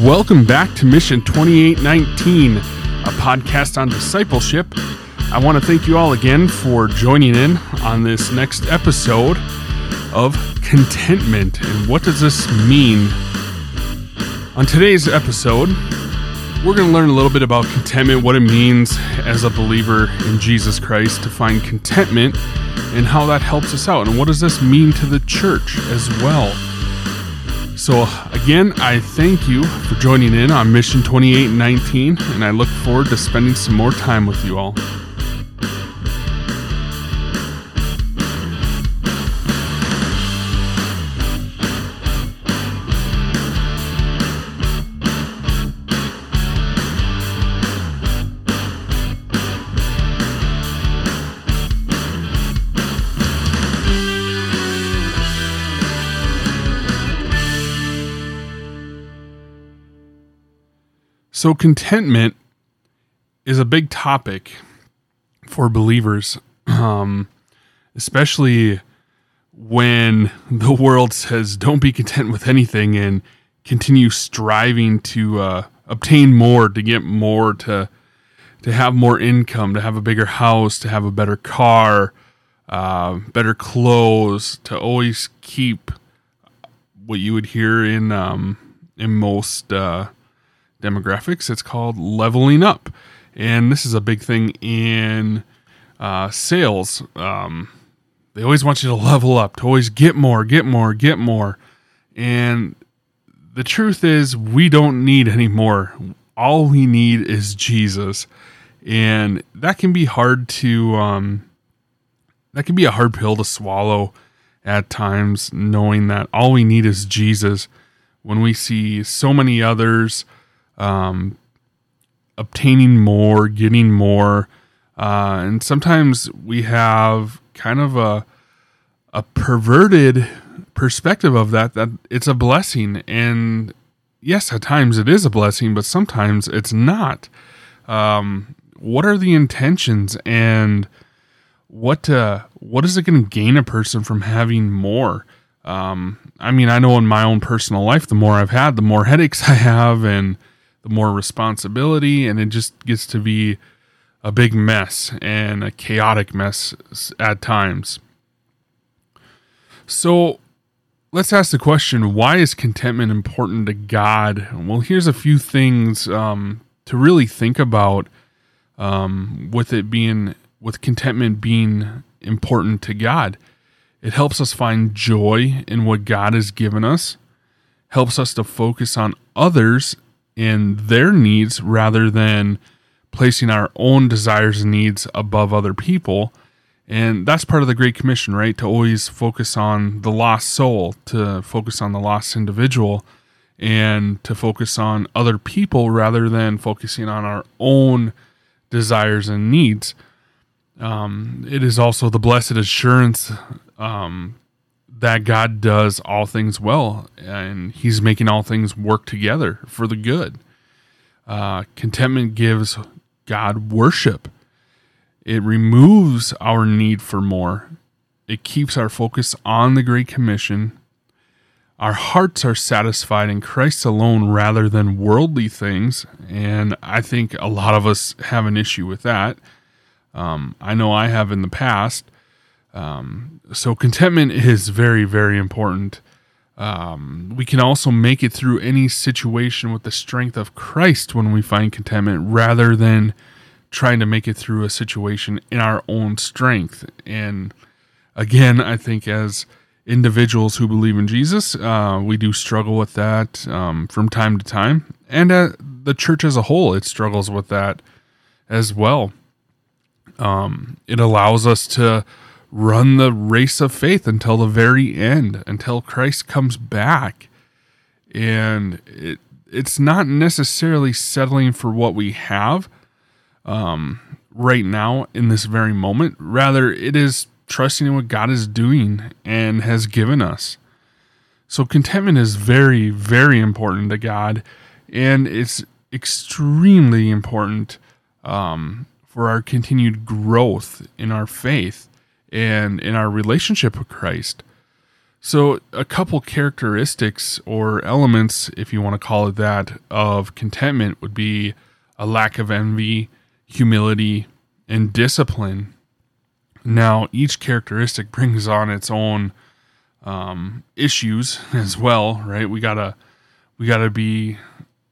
Welcome back to Mission 2819, a podcast on discipleship. I want to thank you all again for joining in on this next episode of contentment. And what does this mean? On today's episode, we're going to learn a little bit about contentment, what it means as a believer in Jesus Christ to find contentment, and how that helps us out. And what does this mean to the church as well? So, again, I thank you for joining in on Mission 2819, and I look forward to spending some more time with you all. So, contentment is a big topic for believers, um, especially when the world says don't be content with anything and continue striving to uh, obtain more, to get more, to to have more income, to have a bigger house, to have a better car, uh, better clothes, to always keep what you would hear in um, in most uh, demographics. It's called leveling up, and this is a big thing in uh, sales. Um, they always want you to level up, to always get more, get more, get more, and the truth is, we don't need any more. All we need is Jesus, and that can be hard to um, that can be a hard pill to swallow at times, knowing that all we need is Jesus. When we see so many others um, obtaining more, getting more, uh, and sometimes we have kind of a a perverted perspective of that that it's a blessing. And yes at times it is a blessing but sometimes it's not. Um, what are the intentions and what uh, what is it going to gain a person from having more? Um, i mean i know in my own personal life the more i've had the more headaches i have and the more responsibility, and it just gets to be a big mess and a chaotic mess at times. So let's ask the question why is contentment important to God? Well, here's a few things um, to really think about um, with it being, with contentment being important to God. It helps us find joy in what God has given us, helps us to focus on others and their needs rather than placing our own desires and needs above other people. And that's part of the Great Commission, right? To always focus on the lost soul, to focus on the lost individual, and to focus on other people rather than focusing on our own desires and needs. Um, it is also the blessed assurance um, that God does all things well and he's making all things work together for the good. Uh, contentment gives God worship. It removes our need for more. It keeps our focus on the Great Commission. Our hearts are satisfied in Christ alone rather than worldly things. And I think a lot of us have an issue with that. Um, I know I have in the past. Um, so contentment is very, very important. Um, we can also make it through any situation with the strength of Christ when we find contentment rather than trying to make it through a situation in our own strength. And again, I think as individuals who believe in Jesus, uh, we do struggle with that um, from time to time. And uh, the church as a whole, it struggles with that as well. Um, it allows us to run the race of faith until the very end, until Christ comes back. And it, it's not necessarily settling for what we have um, right now in this very moment. Rather, it is trusting in what God is doing and has given us. So, contentment is very, very important to God, and it's extremely important um, for our continued growth in our faith and in our relationship with Christ. So, a couple characteristics or elements, if you want to call it that, of contentment would be a lack of envy, humility, and discipline. Now, each characteristic brings on its own um, issues as well, right? We gotta we gotta be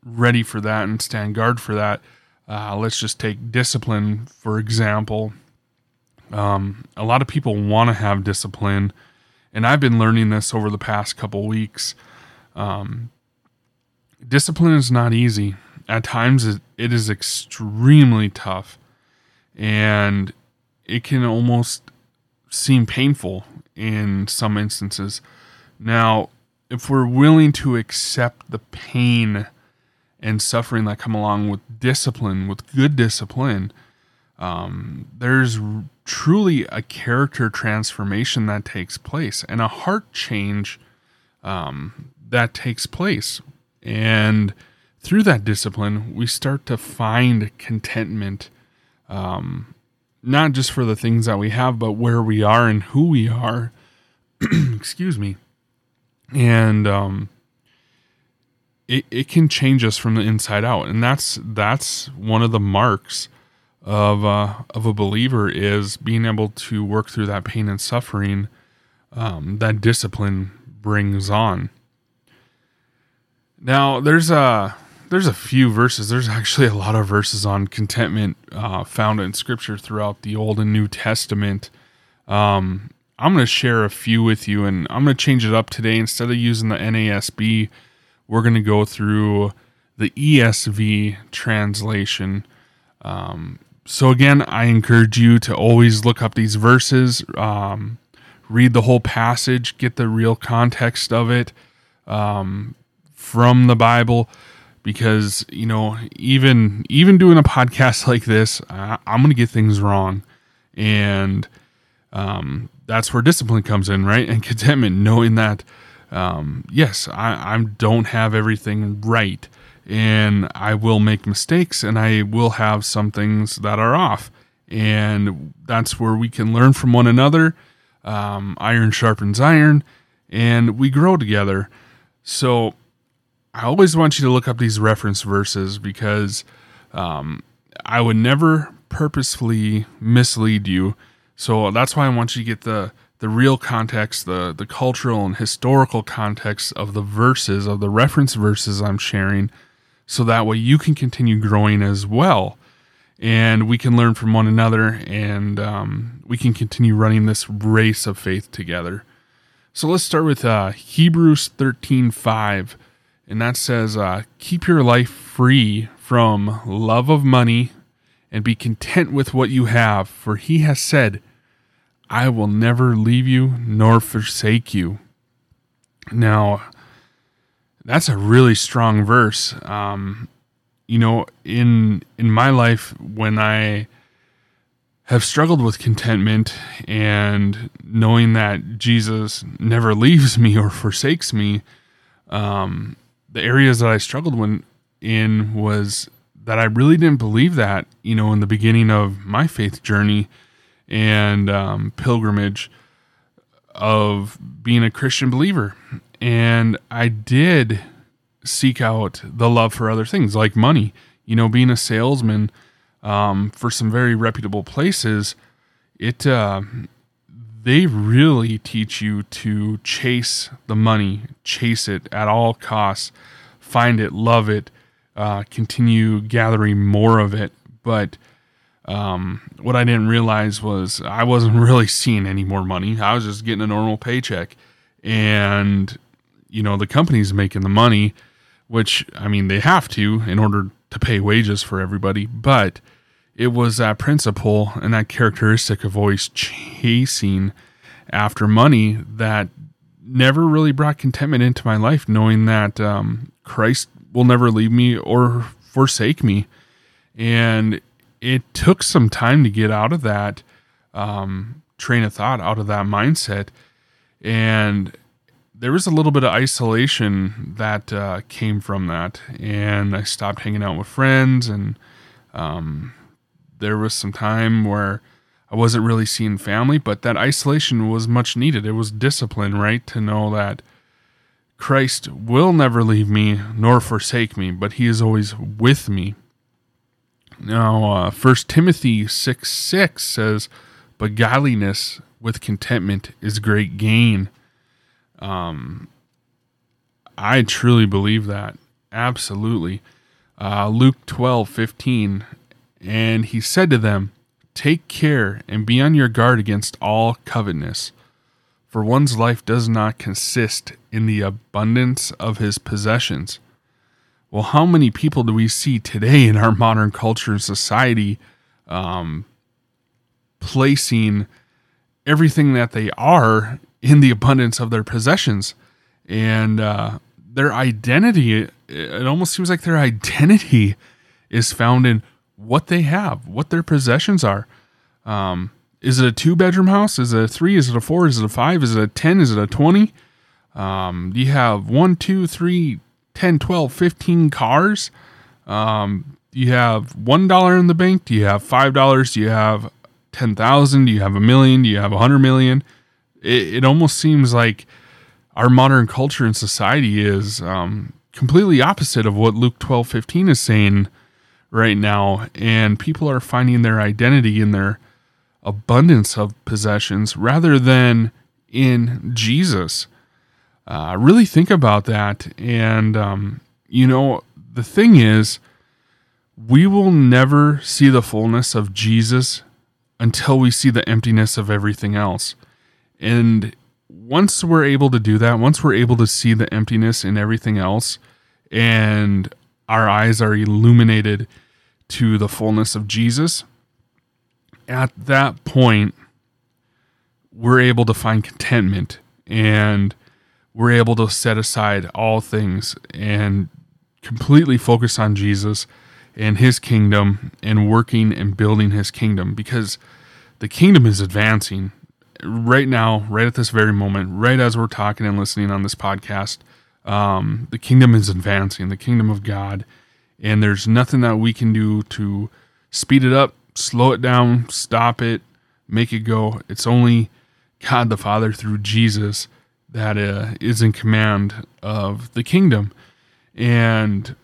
ready for that and stand guard for that. Uh, let's just take discipline for example. Um, a lot of people want to have discipline and I've been learning this over the past couple weeks. Um, discipline is not easy. At times, it is extremely tough, and it can almost seem painful in some instances. Now, if we're willing to accept the pain and suffering that come along with discipline, with good discipline, um, there's truly a character transformation that takes place and a heart change um, that takes place. And through that discipline, we start to find contentment, um, not just for the things that we have, but where we are and who we are. Excuse me. And um, it, it can change us from the inside out. And that's that's one of the marks of uh, of a believer is being able to work through that pain and suffering um, that discipline brings on. Now, there's a there's a few verses. There's actually a lot of verses on contentment uh, found in Scripture throughout the Old and New Testament. Um, I'm going to share a few with you, and I'm going to change it up today. Instead of using the NASB, we're going to go through the ESV translation. Um, so again, I encourage you to always look up these verses, um, read the whole passage, get the real context of it um, from the Bible, because you know even even doing a podcast like this, I, am going to get things wrong, and um, that's where discipline comes in, right? And contentment, knowing that um, yes, I, I don't have everything right and I will make mistakes and I will have some things that are off. And that's where we can learn from one another. Um, iron sharpens iron, and we grow together. So I always want you to look up these reference verses because um, I would never purposefully mislead you. So that's why I want you to get the the real context, the the cultural and historical context of the verses of the reference verses I'm sharing so that way you can continue growing as well. And we can learn from one another and um, we can continue running this race of faith together. So let's start with uh, hebrews 13 5 and that says uh, keep your life free from love of money and be content with what you have. For he has said i will never leave you nor forsake you. Now that's a really strong verse. Um, you know, in in my life, when I have struggled with contentment and knowing that Jesus never leaves me or forsakes me, um, the areas that I struggled when, in was that I really didn't believe that. You know, in the beginning of my faith journey and um, pilgrimage of being a Christian believer, and I did seek out the love for other things like money. You know, being a salesman um, for some very reputable places, it uh, they really teach you to chase the money, chase it at all costs, find it, love it, uh, continue gathering more of it. But um, what I didn't realize was I wasn't really seeing any more money. I was just getting a normal paycheck, and you know the company's making the money, which I mean they have to in order to pay wages for everybody, but it was that principle and that characteristic of always chasing after money that never really brought contentment into my life, knowing that um, Christ will never leave me or forsake me. And it took some time to get out of that um, train of thought, out of that mindset. And there was a little bit of isolation that uh, came from that, and I stopped hanging out with friends, and um, there was some time where I wasn't really seeing family, but that isolation was much needed. It was discipline, right? To know that Christ will never leave me nor forsake me, but he is always with me. Now, uh, Timothy 6 6 says, But godliness with contentment is great gain. Um, I truly believe that. Absolutely. Uh, Luke 12 15. And he said to them, Take care and be on your guard against all covetousness, for one's life does not consist in the abundance of his possessions. Well, how many people do we see today in our modern culture and society um, placing everything that they are in the abundance of their possessions? And uh, their identity, it almost seems like their identity is found in what they have, what their possessions are. Um, is it a two bedroom house? Is it a three? Is it a four? Is it a five? Is it a 10? Is it a 20? Um, do you have one, two, three, 10, 12, 15 cars? Um, do you have $1 in the bank? Do you have $5? Do you have 10,000? Do you have a million? Do you have a hundred million? It, it almost seems like our modern culture and society is um, completely opposite of what Luke 12, 15 is saying right now. And people are finding their identity in their abundance of possessions rather than in Jesus uh, really think about that. And, um, you know, the thing is, we will never see the fullness of Jesus until we see the emptiness of everything else. And once we're able to do that, once we're able to see the emptiness in everything else, and our eyes are illuminated to the fullness of Jesus, at that point, we're able to find contentment and we're able to set aside all things and completely focus on Jesus and his kingdom and working and building his kingdom because the kingdom is advancing right now, right at this very moment, right as we're talking and listening on this podcast. Um, the kingdom is advancing, the kingdom of God, and there's nothing that we can do to speed it up, slow it down, stop it, make it go. It's only God the Father through Jesus that uh, is in command of the kingdom. And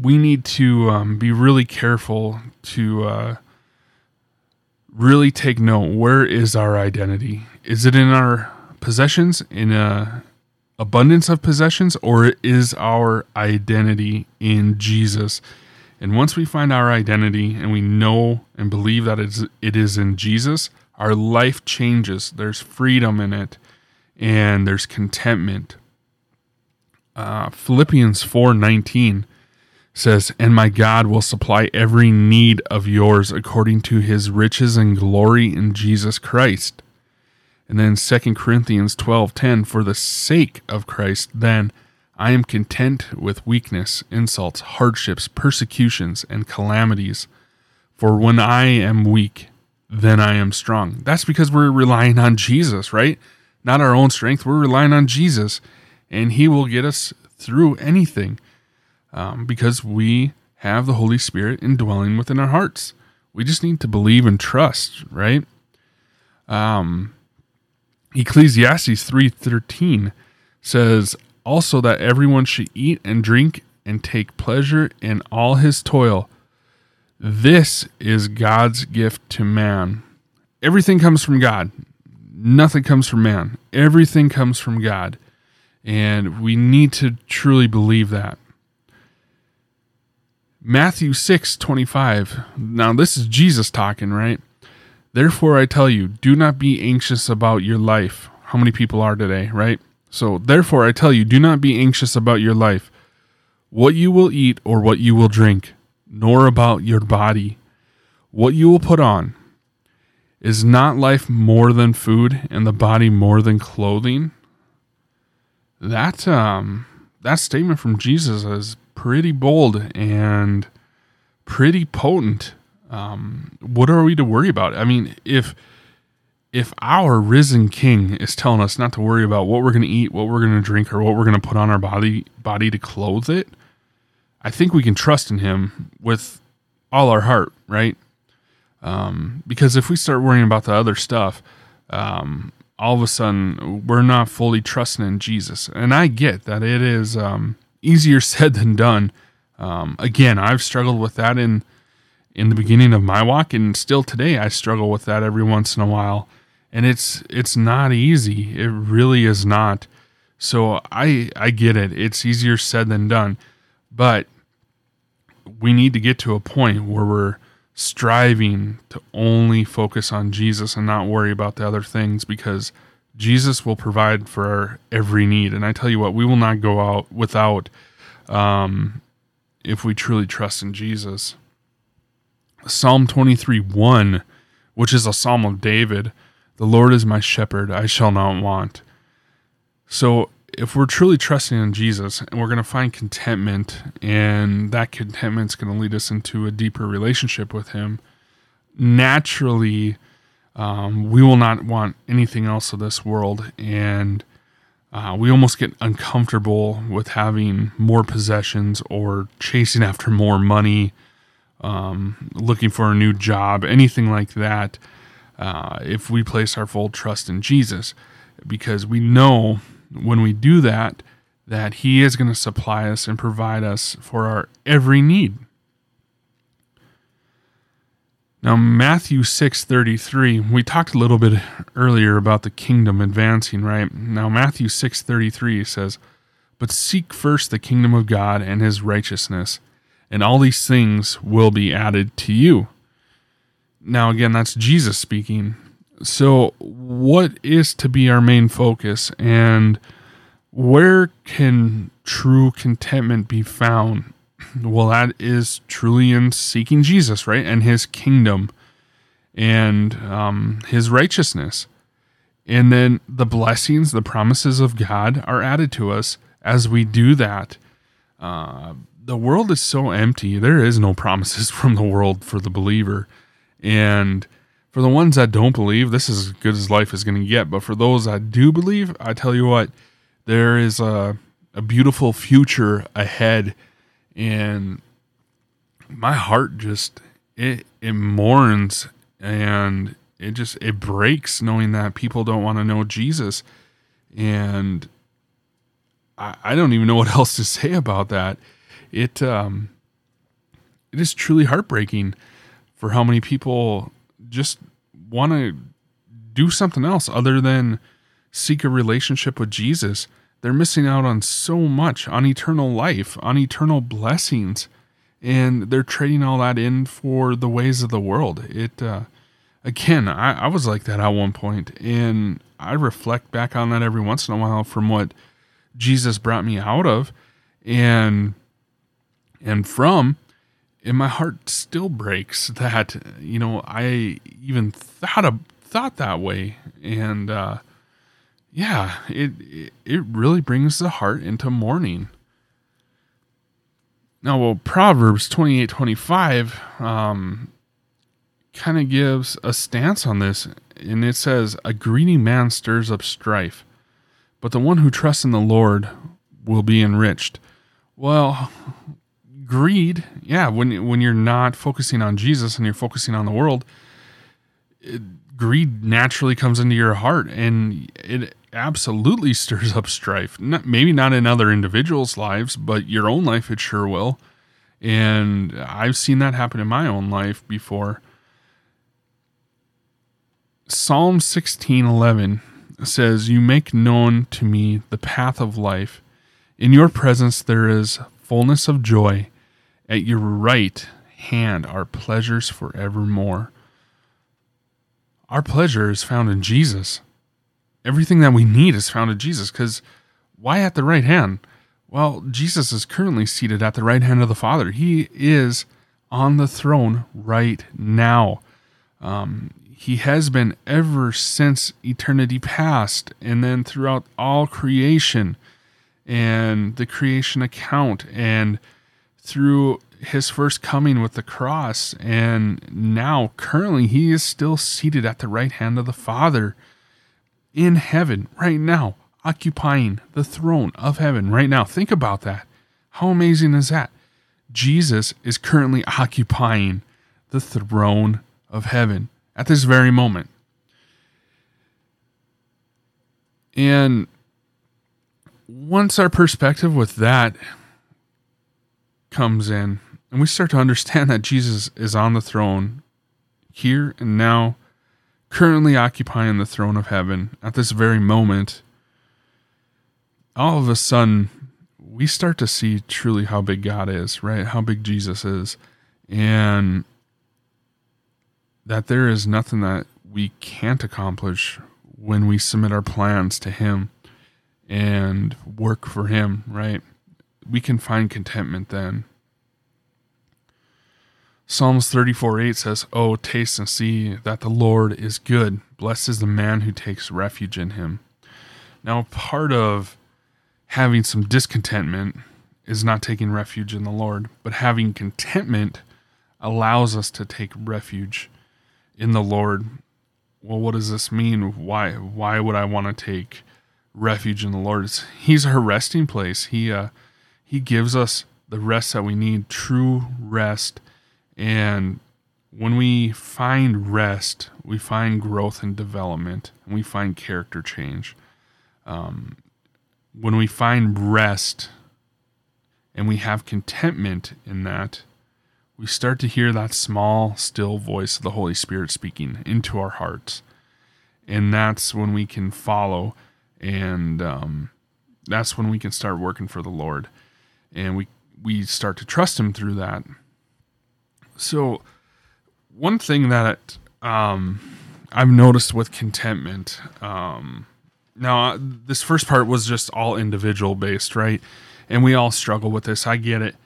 we need to um, be really careful to uh, really take note where is our identity? Is it in our possessions, in a abundance of possessions, or is our identity in Jesus? And once we find our identity and we know and believe that it is in Jesus, our life changes. There's freedom in it and there's contentment. Uh, Philippians 4:19 says, "And my God will supply every need of yours according to his riches and glory in Jesus Christ." And then 2 Corinthians 12:10, "For the sake of Christ, then I am content with weakness, insults, hardships, persecutions, and calamities. For when I am weak, then I am strong." That's because we're relying on Jesus, right? not our own strength. We're relying on Jesus, and He will get us through anything um, because we have the Holy Spirit indwelling within our hearts. We just need to believe and trust, right? Um, Ecclesiastes three thirteen says also that everyone should eat and drink and take pleasure in all his toil. This is God's gift to man. Everything comes from God nothing comes from man, everything comes from God. And we need to truly believe that. Matthew 6 25. Now, this is Jesus talking, right? Therefore, I tell you, do not be anxious about your life. How many people are today, right? So, therefore, I tell you, do not be anxious about your life, what you will eat or what you will drink, nor about your body, what you will put on. Is not life more than food and the body more than clothing? That um that statement from Jesus is pretty bold and pretty potent. Um, what are we to worry about? I mean, if if our risen King is telling us not to worry about what we're going to eat, what we're going to drink, or what we're going to put on our body body to clothe it, I think we can trust in Him with all our heart, right? Um, because if we start worrying about the other stuff, um, all of a sudden we're not fully trusting in Jesus. And I get that it is um, easier said than done. Um, again, I've struggled with that in in the beginning of my walk, and still today I struggle with that every once in a while. And it's it's not easy. It really is not. So I I get it. It's easier said than done, but we need to get to a point where we're striving to only focus on Jesus and not worry about the other things because Jesus will provide for our every need. And I tell you what, we will not go out without um, if we truly trust in Jesus. Psalm 23 1, which is a psalm of David The Lord is my shepherd, I shall not want. So if we're truly trusting in Jesus and we're going to find contentment, and that contentment's going to lead us into a deeper relationship with Him, naturally, um, we will not want anything else of this world. And uh, we almost get uncomfortable with having more possessions or chasing after more money, um, looking for a new job, anything like that. Uh, if we place our full trust in Jesus, because we know when we do that, that He is going to supply us and provide us for our every need. Now Matthew 6:33, we talked a little bit earlier about the kingdom advancing, right? Now Matthew 6:33 says, "But seek first the kingdom of God and his righteousness, and all these things will be added to you." Now again, that's Jesus speaking. So, what is to be our main focus, and where can true contentment be found? Well, that is truly in seeking Jesus, right? And his kingdom and um, his righteousness. And then the blessings, the promises of God are added to us as we do that. Uh, the world is so empty. There is no promises from the world for the believer. And for the ones that don't believe, this is as good as life is going to get. But for those that do believe, I tell you what, there is a, a beautiful future ahead. And my heart just, it, it mourns and it just, it breaks knowing that people don't want to know Jesus. And I, I don't even know what else to say about that. It, um, it is truly heartbreaking for how many people just want to do something else other than seek a relationship with Jesus. They're missing out on so much, on eternal life, on eternal blessings, and they're trading all that in for the ways of the world. It, uh, again, I, I was like that at one point, and I reflect back on that every once in a while from what Jesus brought me out of, and and from and my heart still breaks that you know I even thought of, thought that way, and uh, yeah, it, it really brings the heart into mourning. Now, well, Proverbs twenty eight twenty five um, kind of gives a stance on this, and it says, "A greedy man stirs up strife, but the one who trusts in the Lord will be enriched." Well, greed, yeah, when when you're not focusing on Jesus and you're focusing on the world, it, greed naturally comes into your heart and it absolutely stirs up strife. Not, maybe not in other individuals' lives, but your own life it sure will. And I've seen that happen in my own life before. Psalm 16:11 says, "You make known to me the path of life. In your presence there is fullness of joy." At your right hand are pleasures forevermore. Our pleasure is found in Jesus. Everything that we need is found in Jesus. Because why at the right hand? Well, Jesus is currently seated at the right hand of the Father. He is on the throne right now. Um, he has been ever since eternity past, and then throughout all creation and the creation account and through his first coming with the cross, and now currently he is still seated at the right hand of the Father in heaven right now, occupying the throne of heaven right now. Think about that. How amazing is that? Jesus is currently occupying the throne of heaven at this very moment. And once our perspective with that comes in, and we start to understand that Jesus is on the throne here and now, currently occupying the throne of heaven at this very moment, all of a sudden we start to see truly how big God is, right? How big Jesus is. And that there is nothing that we can't accomplish when we submit our plans to Him and work for Him, right? We can find contentment then. Psalms 34 8 says, Oh, taste and see that the Lord is good. Blessed is the man who takes refuge in him. Now, part of having some discontentment is not taking refuge in the Lord, but having contentment allows us to take refuge in the Lord. Well, what does this mean? Why why would I want to take refuge in the Lord? It's, he's our resting place. He uh, he gives us the rest that we need, true rest and when we find rest, we find growth and development, and we find character change. Um, when we find rest and we have contentment in that, we start to hear that small, still voice of the Holy Spirit speaking into our hearts. And that's when we can follow, and um, that's when we can start working for the Lord. And we, we start to trust Him through that. So, one thing that um, I've noticed with contentment, um, now this first part was just all individual based, right? And we all struggle with this. I get it.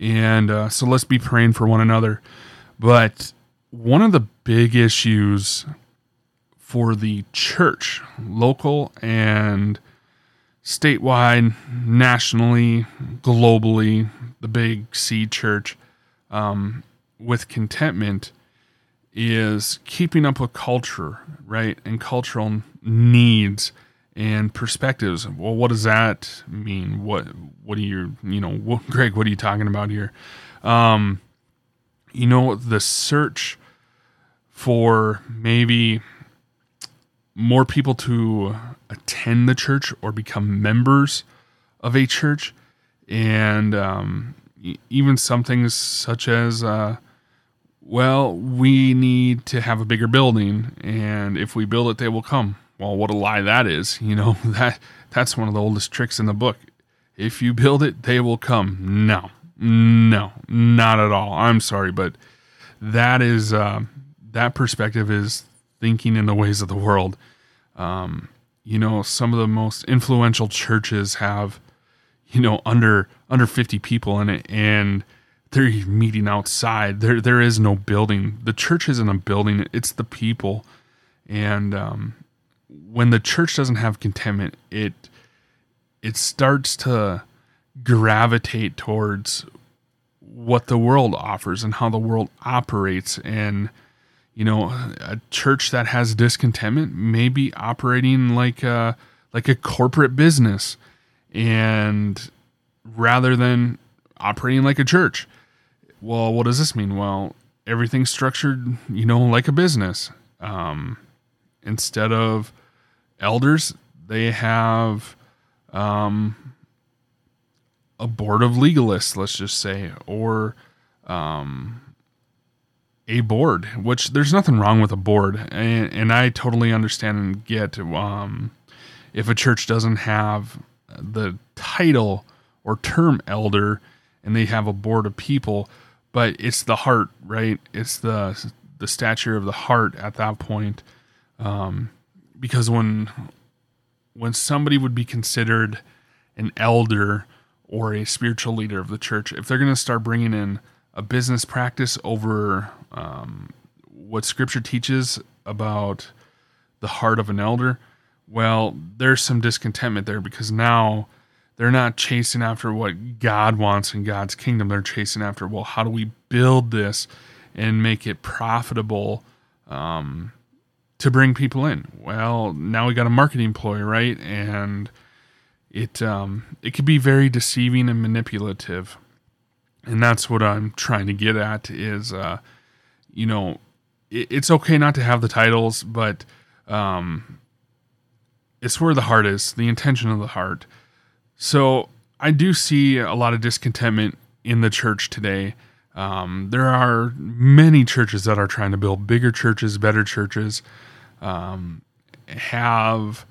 And uh, so let's be praying for one another. But one of the big issues for the church, local and statewide, nationally, globally, the big C church, um, with contentment is keeping up with culture, right? And cultural needs and perspectives. Well, what does that mean? What what are you, you know, what, Greg, what are you talking about here? Um, you know, the search for maybe more people to attend the church or become members of a church and um, even some things such as uh, well, we need to have a bigger building, and if we build it, they will come. Well, what a lie that is. You know, that that's one of the oldest tricks in the book. If you build it, they will come. No, no, not at all. I'm sorry, but that is uh, that perspective is thinking in the ways of the world. Um, you know, some of the most influential churches have, you know, under under 50 people in it, and they're meeting outside. There there is no building. The church isn't a building. It's the people. And um, when the church doesn't have contentment, it it starts to gravitate towards what the world offers and how the world operates and you know a church that has discontentment may be operating like a like a corporate business and rather than operating like a church well, what does this mean? Well, everything's structured, you know, like a business. Um, instead of elders, they have um, a board of legalists, let's just say, or um, a board, which there's nothing wrong with a board. And, and I totally understand and get um, if a church doesn't have the title or term elder and they have a board of people but it's the heart, right? It's the the stature of the heart at that point. Um, because when when somebody would be considered an elder or a spiritual leader of the church, if they're going to start bringing in a business practice over um, what Scripture teaches about the heart of an elder, well, there's some discontentment there because now they're not chasing after what God wants in God's kingdom. They're chasing after, well, how do we build this and make it profitable um, to bring people in? Well, now we got a marketing ploy, right? And it um, it could be very deceiving and manipulative. And that's what I'm trying to get at is, uh, you know, it's okay not to have the titles, but um, it's where the heart is, the intention of the heart. So I do see a lot of discontentment in the church today. Um, there are many churches that are trying to build bigger churches, better churches, um, have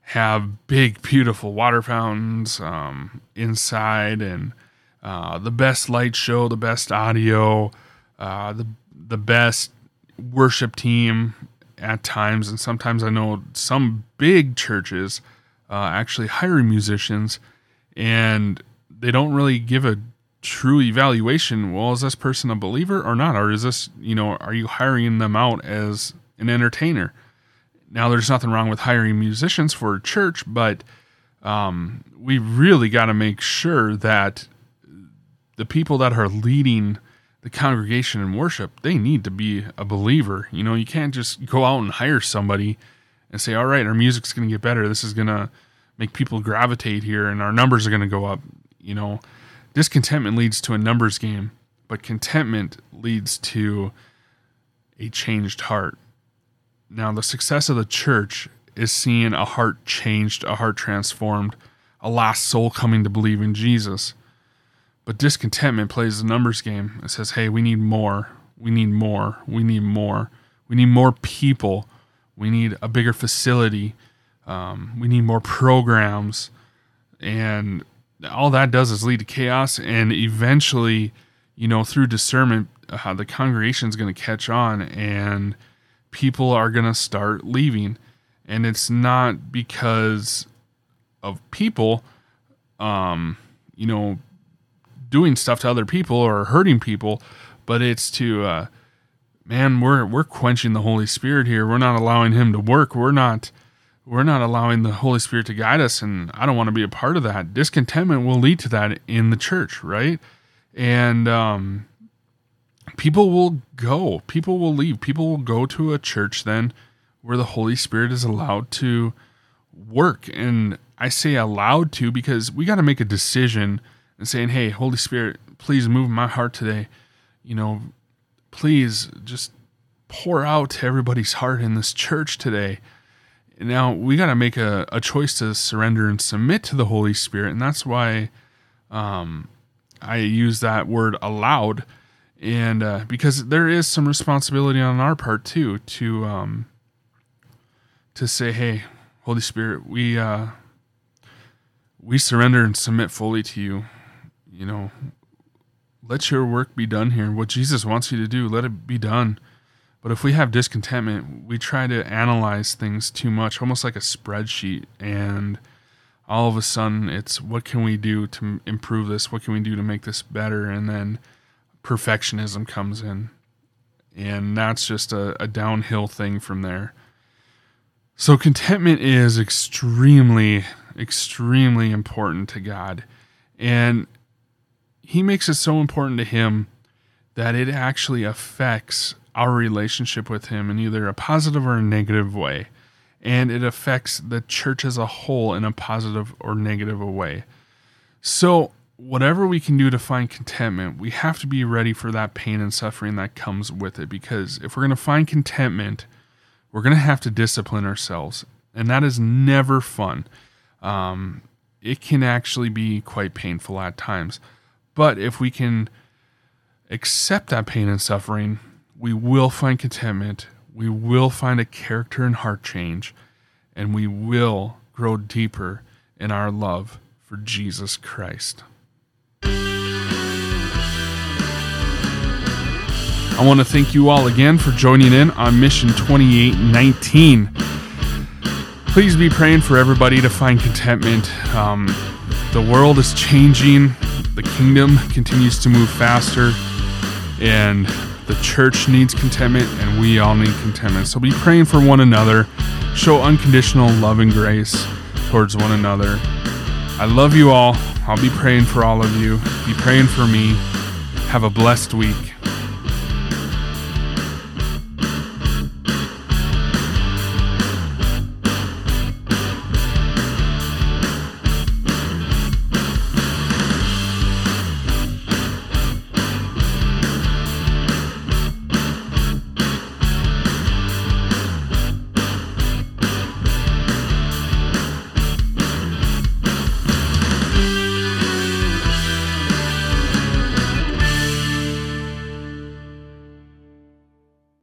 have big, beautiful water fountains um, inside, and uh, the best light show, the best audio, uh, the the best worship team at times, and sometimes I know some big churches uh, actually hiring musicians, and they don't really give a true evaluation. Well, is this person a believer or not, or is this you know are you hiring them out as an entertainer? Now, there's nothing wrong with hiring musicians for a church, but um, we really got to make sure that the people that are leading the congregation in worship, they need to be a believer. You know, you can't just go out and hire somebody and say, all right, our music's going to get better. This is going to make people gravitate here and our numbers are going to go up. You know, discontentment leads to a numbers game, but contentment leads to a changed heart. Now, the success of the church is seeing a heart changed, a heart transformed, a lost soul coming to believe in Jesus. But discontentment plays the numbers game. It says, hey, we need more. We need more. We need more. We need more people. We need a bigger facility. Um, we need more programs. And all that does is lead to chaos. And eventually, you know, through discernment, uh, the congregation is going to catch on and people are going to start leaving. And it's not because of people, um, you know, doing stuff to other people or hurting people, but it's to uh, man, we're we're quenching the Holy Spirit here. We're not allowing him to work. We're not we're not allowing the Holy Spirit to guide us and I don't want to be a part of that. Discontentment will lead to that in the church, right? And um people will go. People will leave. People will go to a church then where the Holy Spirit is allowed to work. And I say allowed to because we got to make a decision and saying, Hey, Holy Spirit, please move my heart today. You know, please just pour out to everybody's heart in this church today. Now we got to make a, a choice to surrender and submit to the Holy Spirit. And that's why um, I use that word allowed. And uh, because there is some responsibility on our part too to um, to say, "Hey, Holy Spirit, we uh, we surrender and submit fully to you you know, let your work be done here. What Jesus wants you to do, let it be done. But if we have discontentment, we try to analyze things too much, almost like a spreadsheet. And all of a sudden, it's what can we do to improve this? What can we do to make this better? And then perfectionism comes in. And that's just a, a downhill thing from there. So, contentment is extremely, extremely important to God. And he makes it so important to him that it actually affects our relationship with him in either a positive or a negative way. And it affects the church as a whole in a positive or negative way. So, whatever we can do to find contentment, we have to be ready for that pain and suffering that comes with it. Because if we're going to find contentment, we're going to have to discipline ourselves. And that is never fun. Um, it can actually be quite painful at times. But if we can accept that pain and suffering, we will find contentment. We will find a character and heart change, and we will grow deeper in our love for Jesus Christ. I want to thank you all again for joining in on Mission 2819. Please be praying for everybody to find contentment. Um, the world is changing the kingdom continues to move faster, and the church needs contentment, and we all need contentment. So be praying for one another, show unconditional love and grace towards one another. I love you all. I'll be praying for all of you. Be praying for me. Have a blessed week.